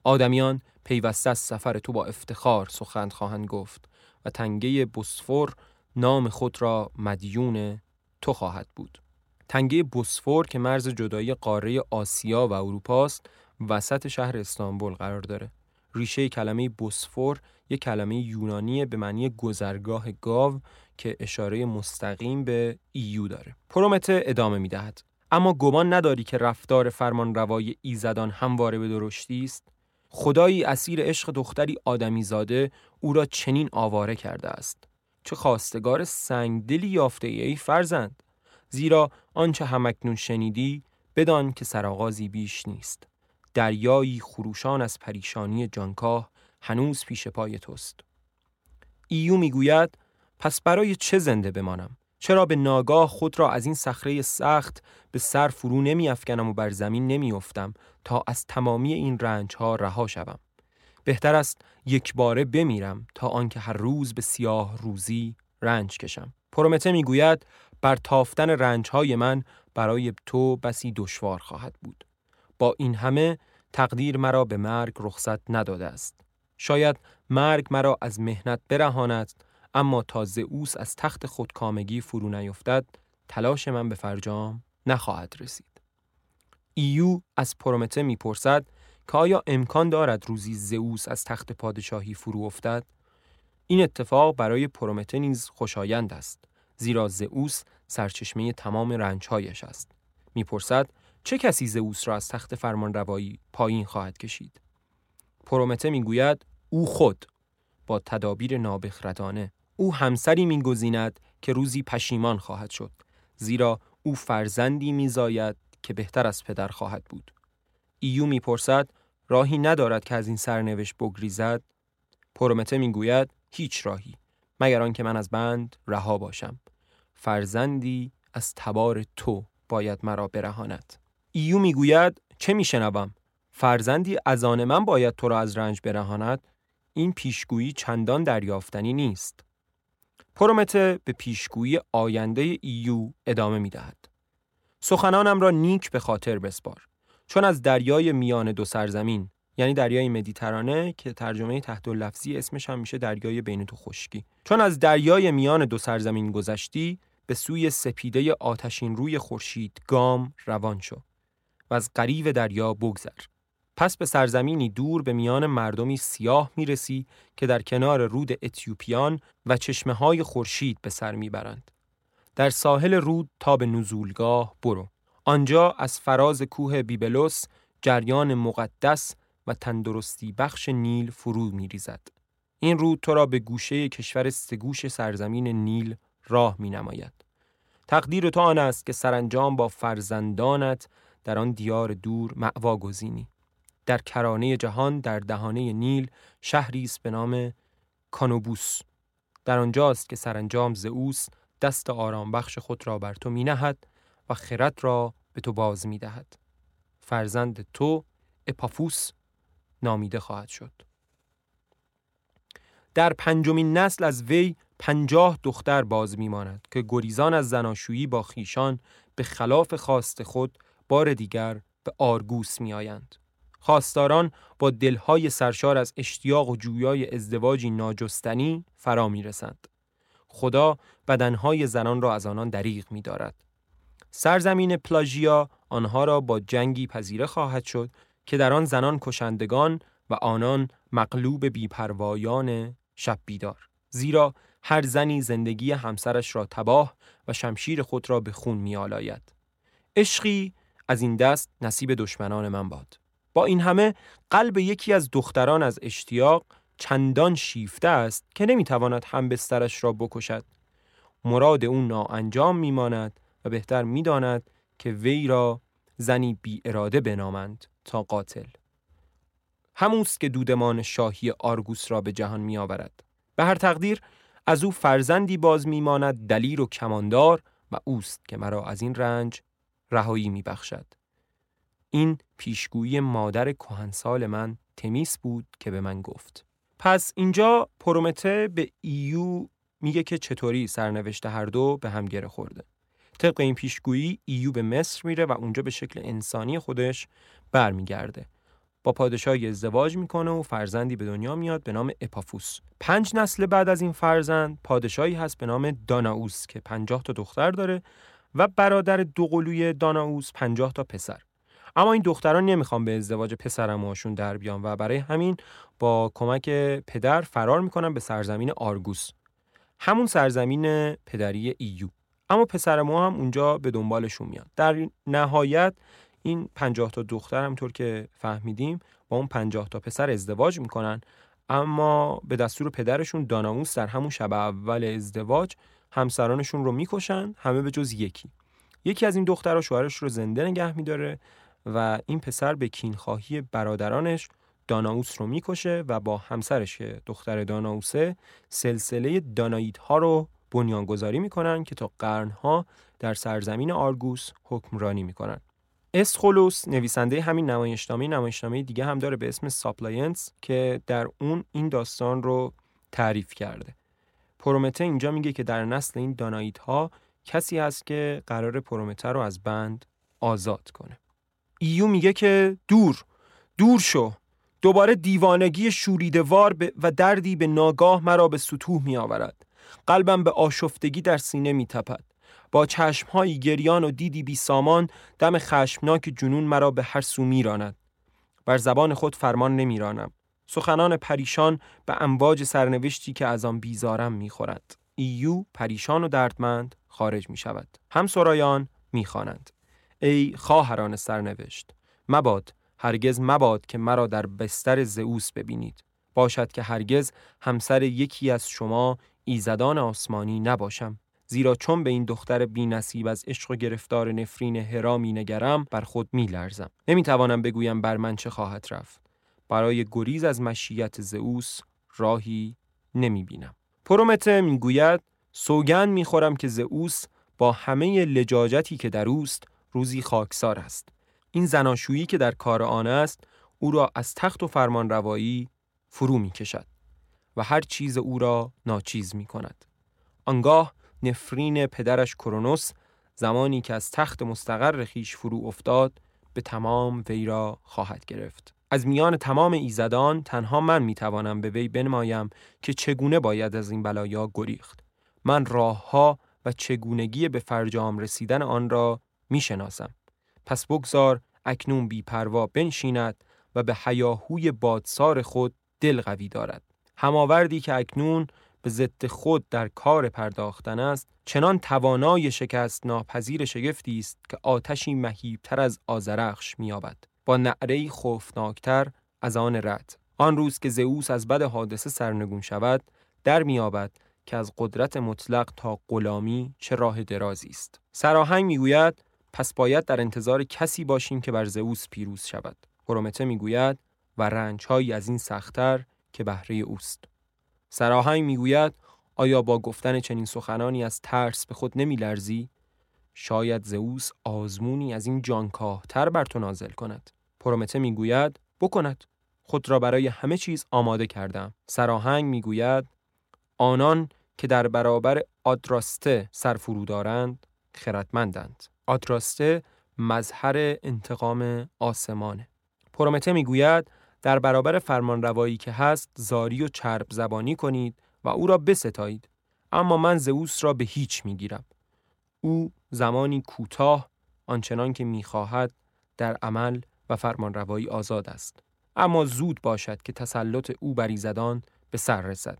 آدمیان پیوسته از سفر تو با افتخار سخن خواهند گفت و تنگه بسفور نام خود را مدیون تو خواهد بود. تنگه بوسفور که مرز جدایی قاره آسیا و اروپا است وسط شهر استانبول قرار داره. ریشه کلمه بوسفور یک کلمه یونانی به معنی گذرگاه گاو که اشاره مستقیم به ایو داره. پرومته ادامه می دهد. اما گمان نداری که رفتار فرمان روای ایزدان همواره به درشتی است؟ خدایی اسیر عشق دختری آدمی زاده او را چنین آواره کرده است. چه خواستگار سنگدلی یافته ای فرزند؟ زیرا آنچه همکنون شنیدی بدان که سرآغازی بیش نیست دریایی خروشان از پریشانی جانکاه هنوز پیش پای توست ایو می‌گوید پس برای چه زنده بمانم چرا به ناگاه خود را از این صخره سخت به سر فرو نمی افکنم و بر زمین نمی افتم تا از تمامی این رنج ها رها شوم بهتر است یک باره بمیرم تا آنکه هر روز به سیاه روزی رنج کشم پرومته می‌گوید بر تافتن رنجهای من برای تو بسی دشوار خواهد بود. با این همه تقدیر مرا به مرگ رخصت نداده است. شاید مرگ مرا از مهنت برهاند اما تا زئوس از تخت خودکامگی فرو نیفتد تلاش من به فرجام نخواهد رسید. ایو از پرومته می‌پرسد که آیا امکان دارد روزی زئوس از تخت پادشاهی فرو افتد؟ این اتفاق برای پرومته نیز خوشایند است. زیرا زئوس سرچشمه تمام رنجهایش است. می‌پرسد چه کسی زئوس را از تخت فرمانروایی پایین خواهد کشید؟ پرومته می‌گوید او خود با تدابیر نابخردانه او همسری میگزیند که روزی پشیمان خواهد شد زیرا او فرزندی میزاید که بهتر از پدر خواهد بود. ایو می‌پرسد راهی ندارد که از این سرنوشت بگریزد؟ پرومته می‌گوید هیچ راهی مگر آنکه من از بند رها باشم. فرزندی از تبار تو باید مرا برهاند. ایو می‌گوید چه میشنوم؟ فرزندی از آن من باید تو را از رنج برهاند؟ این پیشگویی چندان دریافتنی نیست. پرومته به پیشگویی آینده ایو ادامه می‌دهد. سخنانم را نیک به خاطر بسپار. چون از دریای میان دو سرزمین یعنی دریای مدیترانه که ترجمه تحت لفظی اسمش هم میشه دریای بین تو خشکی. چون از دریای میان دو سرزمین گذشتی به سوی سپیده آتشین روی خورشید گام روان شو و از قریب دریا بگذر. پس به سرزمینی دور به میان مردمی سیاه می‌رسی که در کنار رود اتیوپیان و چشمه های خورشید به سر می‌برند در ساحل رود تا به نزولگاه برو آنجا از فراز کوه بیبلوس جریان مقدس و تندرستی بخش نیل فرو میریزد این رود تو را به گوشه کشور سگوش سرزمین نیل راه می نماید. تقدیر تو آن است که سرانجام با فرزندانت در آن دیار دور معوا گزینی. در کرانه جهان در دهانه نیل شهری است به نام کانوبوس. در آنجاست که سرانجام زئوس دست آرام بخش خود را بر تو می نهد و خرد را به تو باز می دهد. فرزند تو اپافوس نامیده خواهد شد. در پنجمین نسل از وی پنجاه دختر باز میماند که گریزان از زناشویی با خیشان به خلاف خواست خود بار دیگر به آرگوس میآیند. خواستاران با دلهای سرشار از اشتیاق و جویای ازدواجی ناجستنی فرا می رسند. خدا بدنهای زنان را از آنان دریغ می دارد. سرزمین پلاژیا آنها را با جنگی پذیره خواهد شد که در آن زنان کشندگان و آنان مغلوب بیپروایان شب بیدار. زیرا هر زنی زندگی همسرش را تباه و شمشیر خود را به خون می آلاید. عشقی از این دست نصیب دشمنان من باد. با این همه قلب یکی از دختران از اشتیاق چندان شیفته است که نمی‌تواند هم بسترش را بکشد. مراد او ناانجام میماند و بهتر می‌داند که وی را زنی بی اراده بنامند تا قاتل. هموست که دودمان شاهی آرگوس را به جهان می آورد. به هر تقدیر از او فرزندی باز میماند دلیر و کماندار و اوست که مرا از این رنج رهایی میبخشد این پیشگویی مادر کهنسال من تمیس بود که به من گفت. پس اینجا پرومته به ایو میگه که چطوری سرنوشت هر دو به هم گره خورده. طبق این پیشگویی ایو به مصر میره و اونجا به شکل انسانی خودش برمیگرده. با پادشاهی ازدواج می‌کنه و فرزندی به دنیا میاد به نام اپافوس. پنج نسل بعد از این فرزند پادشاهی هست به نام داناوس که پنجاه تا دختر داره و برادر دوقلوی داناوس پنجاه تا پسر. اما این دختران نمی‌خوان به ازدواج پسرموهاشون در بیان و برای همین با کمک پدر فرار می‌کنن به سرزمین آرگوس. همون سرزمین پدری ایو. اما پسر ما هم اونجا به دنبالشون میاد در نهایت این پنجاه تا دختر همطور که فهمیدیم با اون پنجاه تا پسر ازدواج می‌کنن. اما به دستور پدرشون داناموس در همون شب اول ازدواج همسرانشون رو می‌کشن همه به جز یکی. یکی از این دخترها شوهرش رو زنده نگه میداره. و این پسر به کینخواهی برادرانش داناوس رو می‌کشه و با همسرش که دختر داناوسه سلسله دانایت ها رو بنیانگذاری می‌کنن که تا قرنها در سرزمین آرگوس حکمرانی می‌کنن. اسخولوس نویسنده همین نمایشنامه نمایشنامه دیگه هم داره به اسم Suppliants که در اون این داستان رو تعریف کرده. پرومته اینجا میگه که در نسل این دانایت ها کسی هست که قرار پرومته رو از بند آزاد کنه. ایو میگه که دور دور شو دوباره دیوانگی شوریدوار و دردی به ناگاه مرا به ستوه می آورد. قلبم به آشفتگی در سینه می تپد. با چشمهایی گریان و دیدی بی سامان دم خشمناک جنون مرا به هر سو می راند. بر زبان خود فرمان نمی رانم. سخنان پریشان به امواج سرنوشتی که از آن بیزارم می خورد. ایو پریشان و دردمند خارج می شود. هم سرایان می خوانند. ای خواهران سرنوشت مباد هرگز مباد که مرا در بستر زئوس ببینید. باشد که هرگز همسر یکی از شما ایزدان آسمانی نباشم. زیرا چون به این دختر بی نصیب از عشق و گرفتار نفرین هرا می نگرم بر خود می لرزم نمی توانم بگویم بر من چه خواهد رفت. برای گریز از مشیت زئوس راهی نمی بینم پرومته می گوید سوگن می خورم که زئوس با همه لجاجتی که در اوست روزی خاکسار است این زناشویی که در کار آن است او را از تخت و فرمان روایی فرو می کشد و هر چیز او را ناچیز می کند. آنگاه نفرین پدرش کرونوس زمانی که از تخت مستقر خیش فرو افتاد به تمام وی را خواهد گرفت. از میان تمام ایزدان تنها من می توانم به وی بنمایم که چگونه باید از این بلایا گریخت. من راهها و چگونگی به فرجام رسیدن آن را می شناسم. پس بگذار اکنون بیپروا بنشیند و به حیاهوی بادسار خود دل قوی دارد. هماوردی که اکنون به ضد خود در کار پرداختن است چنان توانای شکست ناپذیر شگفتی است که آتشی مهیبتر از آزرخش مییابد. با نعره خوفناکتر از آن رد. آن روز که زئوس از بد حادثه سرنگون شود در مییابد که از قدرت مطلق تا غلامی چه راه درازی است. سراهنگ می‌گوید پس باید در انتظار کسی باشیم که بر زئوس پیروز شود. پرومته می‌گوید و رنجهایی از این سختتر که بهره اوست. سراهنگ می‌گوید آیا با گفتن چنین سخنانی از ترس به خود نمیلرزی؟ شاید زئوس آزمونی از این تر بر تو نازل کند. پرومته می‌گوید بکند. خود را برای همه چیز آماده کردم. سراهنگ می‌گوید آنان که در برابر آدراسته سرفرو دارند خردمندند. آدراسته مظهر انتقام آسمانه. پرومته می‌گوید در برابر فرمان روایی که هست زاری و چرب زبانی کنید و او را بستایید. اما من زئوس را به هیچ می‌گیرم. او زمانی کوتاه آنچنان که می‌خواهد در عمل و فرمان روایی آزاد است. اما زود باشد که تسلط او بر ایزدان به سر رسد.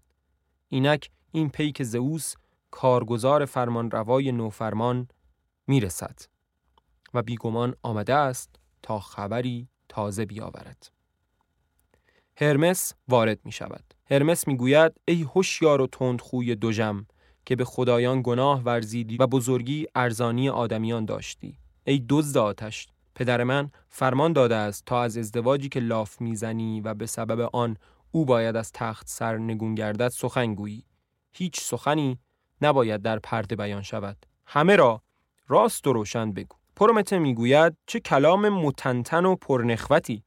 اینک این پیک زئوس کارگزار فرمان روای نوفرمان می‌رسد و بیگمان آمده است تا خبری تازه بیاورد. هرمس وارد می شود. هرمس می گوید ای هوشیار و تندخوی دوژم که به خدایان گناه ورزیدی و بزرگی ارزانی آدمیان داشتی. ای دزد آتش پدر من فرمان داده است تا از ازدواجی که لاف می‌زنی و به سبب آن او باید از تخت سر نگون گردد سخن گویی هیچ سخنی نباید در پرده بیان شود همه را راست و روشن بگو. پرومته می‌گوید چه کلام متنتن و پرنخوتی.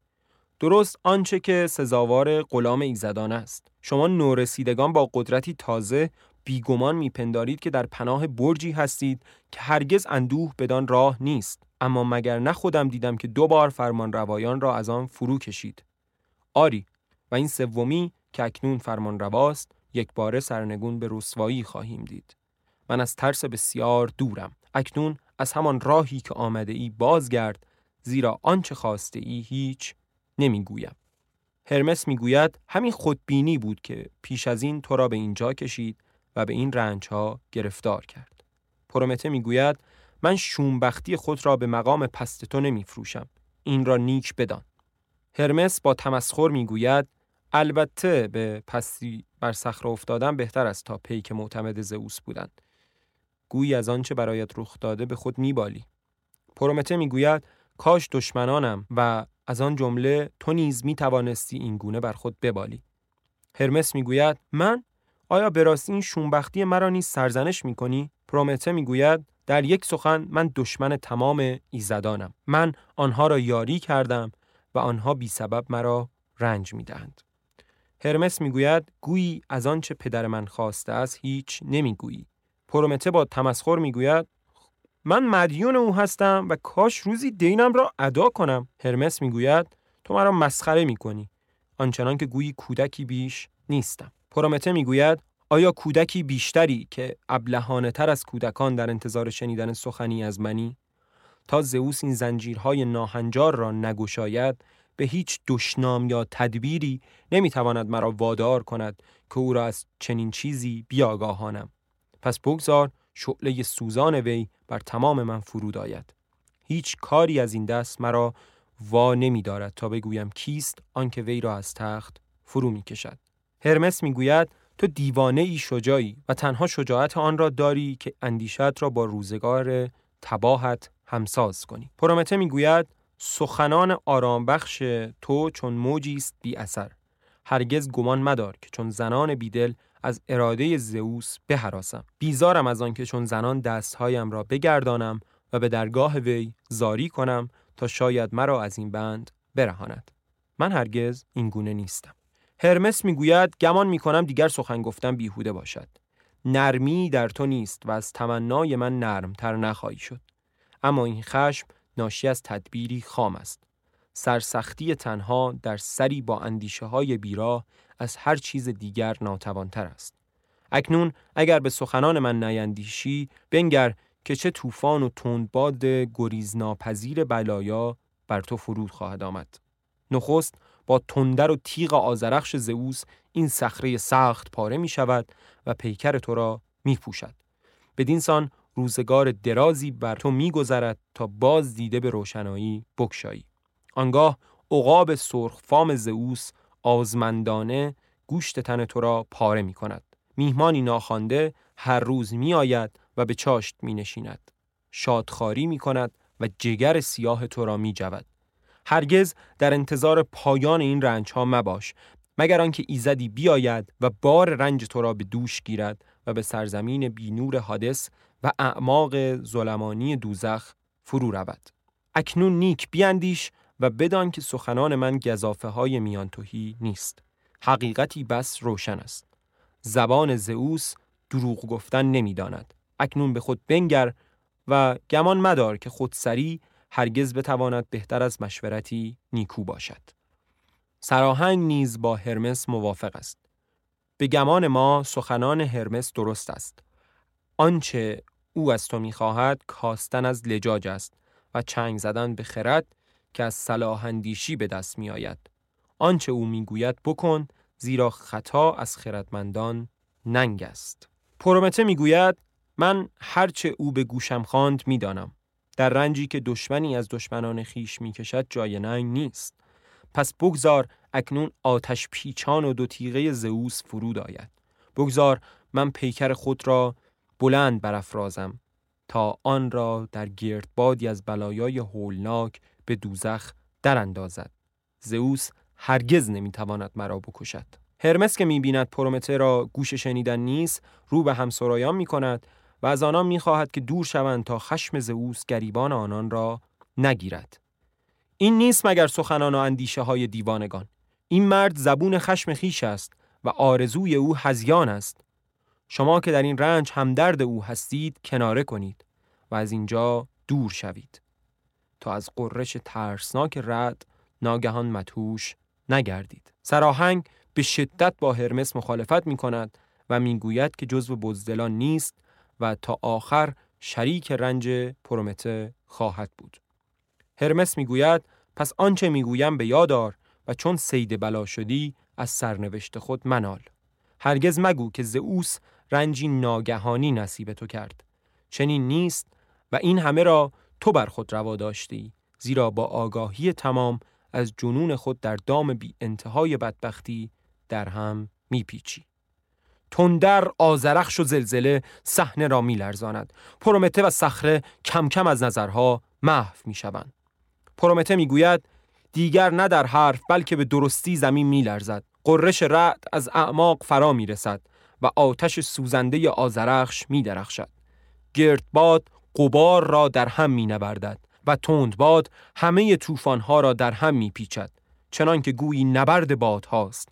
درست آنچه که سزاوار غلام ایزدان است. شما نورسیدگان با قدرتی تازه بیگمان میپندارید که در پناه برجی هستید که هرگز اندوه بدان راه نیست. اما مگر نه خودم دیدم که دو بار فرمان روایان را از آن فرو کشید. آری و این سومی که اکنون فرمان رواست یک باره سرنگون به رسوایی خواهیم دید. من از ترس بسیار دورم. اکنون از همان راهی که آمده ای بازگرد زیرا آنچه خواسته ای هیچ نمی‌گویم هرمس می‌گوید همین خودبینی بود که پیش از این تو را به اینجا کشید و به این رنج ها گرفتار کرد. پرومته می‌گوید من شومبختی خود را به مقام پست تو نمیفروشم. این را نیک بدان. هرمس با تمسخر می‌گوید البته به پستی بر صخره افتادن بهتر است تا پیک معتمد زئوس بودند. گویی از آنچه برایت رخ داده به خود میبالی. پرومته می‌گوید کاش دشمنانم و از آن جمله تو نیز می توانستی این گونه بر خود ببالی. هرمس می‌گوید من آیا به راستی این شونبختی مرا نیز سرزنش می کنی؟ پرومته می‌گوید در یک سخن من دشمن تمام ایزدانم. من آنها را یاری کردم و آنها بی سبب مرا رنج می دهند. هرمس می‌گوید گویی از آنچه پدر من خواسته است هیچ نمی‌گویی. پرومته با تمسخر می‌گوید من مدیون او هستم و کاش روزی دینم را ادا کنم. هرمس می‌گوید تو مرا مسخره می‌کنی آنچنان که گویی کودکی بیش نیستم. پرومته می‌گوید آیا کودکی بیشتری که ابلهانه تر از کودکان در انتظار شنیدن سخنی از منی تا زئوس این زنجیرهای ناهنجار را نگشاید به هیچ دشنام یا تدبیری نمی‌تواند مرا وادار کند که او را از چنین چیزی بیاگاهانم؟ پس بگذار شعله سوزان وی بر تمام من فرود آید. هیچ کاری از این دست مرا وا نمی دارد تا بگویم کیست آنکه وی را از تخت فرو می کشد. هرمس می گوید تو دیوانه ای شجاعی و تنها شجاعت آن را داری که اندیشت را با روزگار تباهت همساز کنی. پرومته می گوید سخنان آرامبخش تو چون موجی است بی اثر. هرگز گمان مدار که چون زنان بیدل از اراده زئوس بهراسم. بیزارم از آنکه چون زنان دستهایم را بگردانم و به درگاه وی زاری کنم تا شاید مرا از این بند برهاند. من هرگز این گونه نیستم. هرمس می‌گوید گمان می‌کنم دیگر سخن گفتن بیهوده باشد. نرمی در تو نیست و از تمنای من نرمتر نخواهی شد. اما این خشم ناشی از تدبیری خام است. سرسختی تنها در سری با اندیشه های بیراه از هر چیز دیگر ناتوانتر است. اکنون اگر به سخنان من نیندیشی بنگر که چه طوفان و تندباد گریزناپذیر بلایا بر تو فرود خواهد آمد. نخست با تندر و تیغ آزرخش زئوس این صخره سخت پاره می شود و پیکر تو را می پوشد. بدینسان روزگار درازی بر تو می گذرد تا باز دیده به روشنایی بکشایی. آنگاه عقاب سرخ فام زئوس آزمندانه گوشت تن تو را پاره می کند. میهمانی ناخوانده هر روز می آید و به چاشت می نشیند. شادخاری می کند و جگر سیاه تو را می جود. هرگز در انتظار پایان این رنج ها مباش مگر آنکه ایزدی بیاید و بار رنج تو را به دوش گیرد و به سرزمین بینور حادث و اعماق ظلمانی دوزخ فرو رود. اکنون نیک بیاندیش و بدان که سخنان من گذافه های میانتوهی نیست. حقیقتی بس روشن است. زبان زئوس دروغ گفتن نمی‌داند. اکنون به خود بنگر و گمان مدار که خودسری هرگز بتواند بهتر از مشورتی نیکو باشد. سراهنگ نیز با هرمس موافق است. به گمان ما سخنان هرمس درست است. آنچه او از تو می‌خواهد کاستن از لجاج است و چنگ زدن به خرد که از صلاح اندیشی به دست می آید. آنچه او می‌گوید بکن زیرا خطا از خردمندان ننگ است. پرومته می‌گوید من هرچه او به گوشم خواند می‌دانم. در رنجی که دشمنی از دشمنان خیش می‌کشد جای ننگ نیست. پس بگذار اکنون آتش پیچان و دو تیغه زئوس فرود آید. بگذار من پیکر خود را بلند برافرازم تا آن را در گردبادی از بلایای هولناک به دوزخ در اندازد. زئوس هرگز نمی‌تواند مرا بکشد. هرمس که می‌بیند پرومته را گوش شنیدن نیست رو به همسرایان می‌کند و از آنان می‌خواهد که دور شوند تا خشم زئوس گریبان آنان را نگیرد. این نیست مگر سخنان و اندیشه های دیوانگان. این مرد زبون خشم خیش است و آرزوی او هزیان است. شما که در این رنج همدرد او هستید کناره کنید و از اینجا دور شوید. تا از قررش ترسناک رد ناگهان متوش نگردید سراهنگ به شدت با هرمس مخالفت می کند و می‌گوید که جزو بزدلان نیست و تا آخر شریک رنج پرومته خواهد بود. هرمس می‌گوید پس آنچه می‌گویم به یادار و چون سید بلا شدی از سرنوشت خود منال. هرگز مگو که زئوس رنجی ناگهانی نصیب تو کرد. چنین نیست و این همه را تو بر خود روا داشتی زیرا با آگاهی تمام از جنون خود در دام بی انتهای بدبختی در هم میپیچی. تندر آزرخش و زلزله صحنه را میلرزاند. پرومته و صخره کم کم از نظرها محو می‌شوند. پرومته می‌گوید دیگر نه در حرف بلکه به درستی زمین میلرزد. قررش رعد از اعماق فرا می‌رسد و آتش سوزنده آزرخش میدرخشد. گردباد قبار را در هم مینبردد و تندباد همه طوفانها را در هم میپیچد چنان که گویی نبرد باد هاست.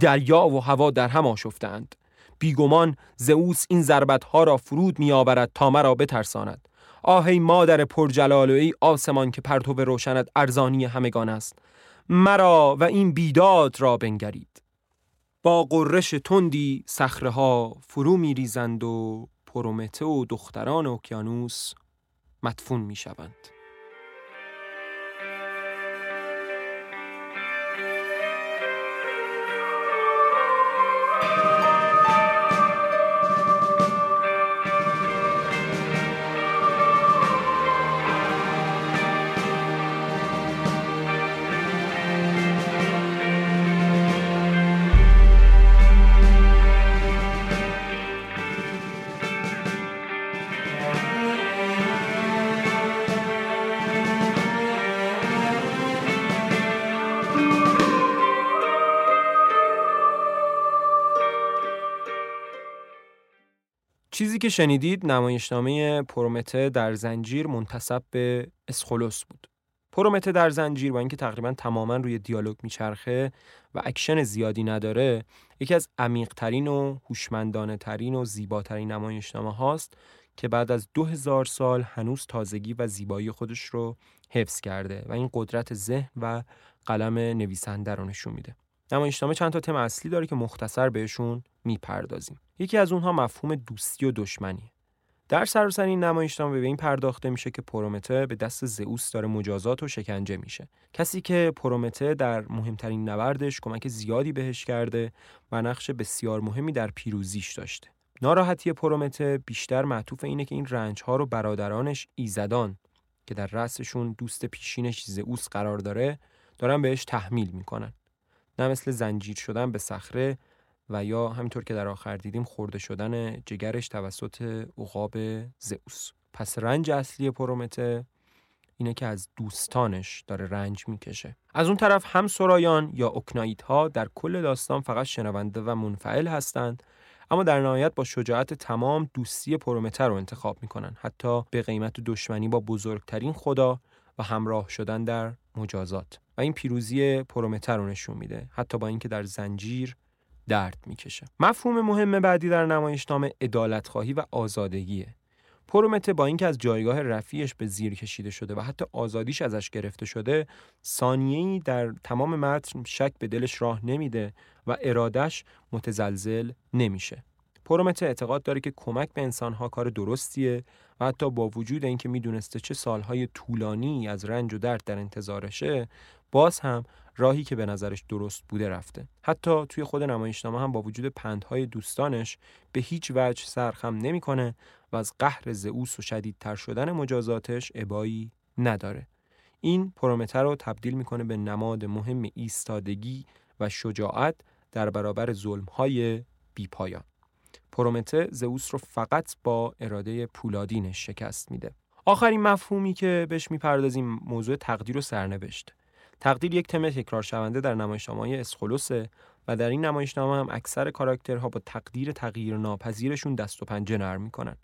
دریا و هوا در هم آشفتند بیگمان زئوس این ضربت ها را فرود می آورد تا مرا بترساند. آهی مادر پرجلال و ای آسمان که پرتو روشنت ارزانی همگان است. مرا و این بیداد را بنگرید. با قررش تندی صخره ها فرو می ریزند و پرومته و دختران اقیانوس مدفون می شوند. که شنیدید نمایشنامه پرومته در زنجیر منتسب به اسخولوس بود. پرومته در زنجیر با اینکه تقریبا تماما روی دیالوگ میچرخه و اکشن زیادی نداره یکی از عمیقترین و هوشمندانه ترین و زیباترین نمایشنامه هاست که بعد از دو هزار سال هنوز تازگی و زیبایی خودش رو حفظ کرده و این قدرت ذهن و قلم نویسنده رو نشون میده. نمایشنامه چند تا تم اصلی داره که مختصر بهشون می‌پردازیم. یکی از اونها مفهوم دوستی و دشمنی. در سراسر این نمایشنامه به این پرداخته میشه که پرومته به دست زئوس داره مجازات و شکنجه میشه. کسی که پرومته در مهمترین نبردش کمک زیادی بهش کرده و نقش بسیار مهمی در پیروزیش داشته. ناراحتی پرومته بیشتر معطوف اینه که این رنج ها رو برادرانش ایزدان که در رأسشون دوست پیشینش زئوس قرار داره دارن بهش تحمیل می‌کنن. نه مثل زنجیر شدن به صخره و یا همینطور که در آخر دیدیم خورده شدن جگرش توسط عقاب زئوس. پس رنج اصلی پرومته اینه که از دوستانش داره رنج می‌کشه. از اون طرف هم سرایان یا اوکنایت ها در کل داستان فقط شنونده و منفعل هستند اما در نهایت با شجاعت تمام دوستی پرومته رو انتخاب می‌کنن. حتی به قیمت دشمنی با بزرگترین خدا و همراه شدن در مجازات. و این پیروزی پرومته رو نشون میده. حتی با اینکه در زنجیر درد می‌کشه. مفهوم مهم بعدی در نمایشنامه خواهی و آزادگیه. پرومته با اینکه از جایگاه رفیعش به زیر کشیده شده و حتی آزادیش ازش گرفته شده ثانیه‌ای در تمام متن شک به دلش راه نمیده و ارادش متزلزل نمیشه. پرومته اعتقاد داره که کمک به انسانها کار درستیه و حتی با وجود اینکه می‌دونسته چه سالهای طولانی از رنج و درد در انتظارشه باز هم راهی که به نظرش درست بوده رفته. حتی توی خود نمایشنامه هم با وجود پندهای دوستانش به هیچ وجه سرخم نمی‌کنه و از قهر زئوس و شدیدتر شدن مجازاتش ابایی نداره. این پرومته رو تبدیل می‌کنه به نماد مهم ایستادگی و شجاعت در برابر ظلمهای بیپایان. پرومته زئوس رو فقط با اراده پولادینش شکست میده آخرین مفهومی که بهش می‌پردازیم موضوع تقدیر و سرنوشت تقدیر یک تم تکرار شونده در نمایشنامه اسخولوسه و در این نمایشنامه هم اکثر کاراکترها با تقدیر تغییر ناپذیرشون دست و پنجه نرم می‌کنن.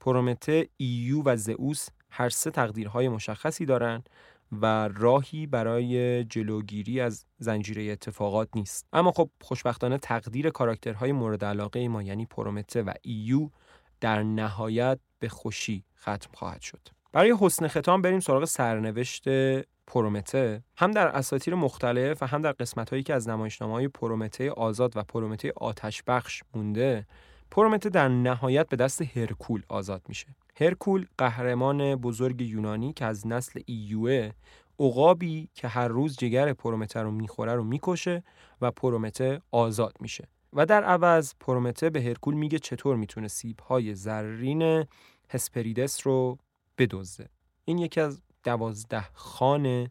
پرومته، ایو و زئوس هر سه تقدیرهای مشخصی دارن و راهی برای جلوگیری از زنجیره اتفاقات نیست. اما خب خوشبختانه تقدیر کاراکترهای مورد علاقه ما یعنی پرومته و ایو در نهایت به خوشی ختم خواهد شد. برای حسن ختام بریم سراغ سرنوشت پرومته هم در اساطیر مختلف و هم در قسمت هایی که از نمایشنامه های پرومته آزاد و پرومته آتش بخش مونده پرومته در نهایت به دست هرکول آزاد میشه. هرکول قهرمان بزرگ یونانی که از نسل ایوه عقابی که هر روز جگر پرومته رو می‌خوره رو می‌کشه و پرومته آزاد میشه. و در عوض پرومته به هرکول میگه چطور می‌تونه سیبهای زرین هسپریدس رو بدزده. این یکی از دوازده خان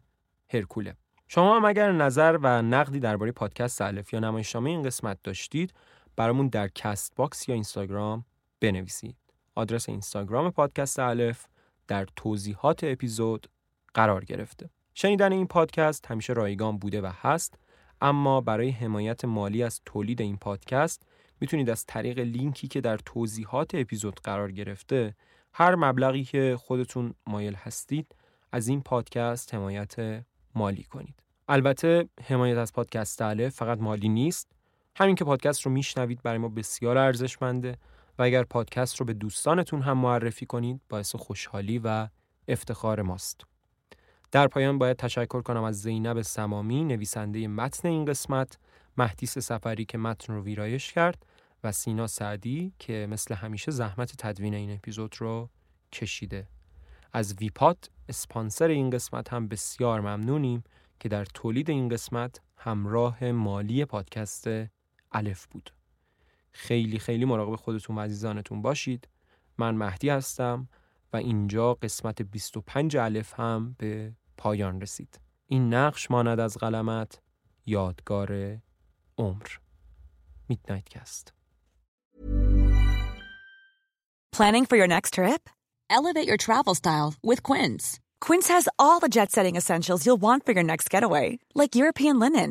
هرکوله. شما هم اگر نظر و نقدی درباره پادکست الف یا نمایشنامه این قسمت داشتید برامون در Castbox یا اینستاگرام بنویسید. آدرس اینستاگرام پادکست الف در توضیحات اپیزود قرار گرفته شنیدن این پادکست همیشه رایگان بوده و هست اما برای حمایت مالی از تولید این پادکست می‌تونید از طریق لینکی که در توضیحات اپیزود قرار گرفته هر مبلغی که خودتون مایل هستید از این پادکست حمایت مالی کنید. البته حمایت از پادکست اله فقط مالی نیست. همین که پادکست رو میشنوید برای ما بسیار ارزشمنده و اگر پادکست رو به دوستانتون هم معرفی کنید باعث خوشحالی و افتخار ماست. در پایان باید تشکر کنم از زینب سمامی نویسنده متن این قسمت، مهدیس سفری که متن رو ویرایش کرد و سینا سعدی که مثل همیشه زحمت تدوین این اپیزود رو کشیده. از ویپات اسپانسر این قسمت هم بسیار ممنونیم که در تولید این قسمت همراه مالی پادکست الف بود. خیلی خیلی مراقب خودتون و عزیزانتون باشید. من مهدی هستم و اینجا قسمت 25 الف هم به پایان رسید. این نقش ماند از قلمت یادگار عمر. میدنایت کست. Planning for your next trip? Elevate your travel style with Quince. Quince has all the jet setting essentials you'll want for your next getaway, like European linen,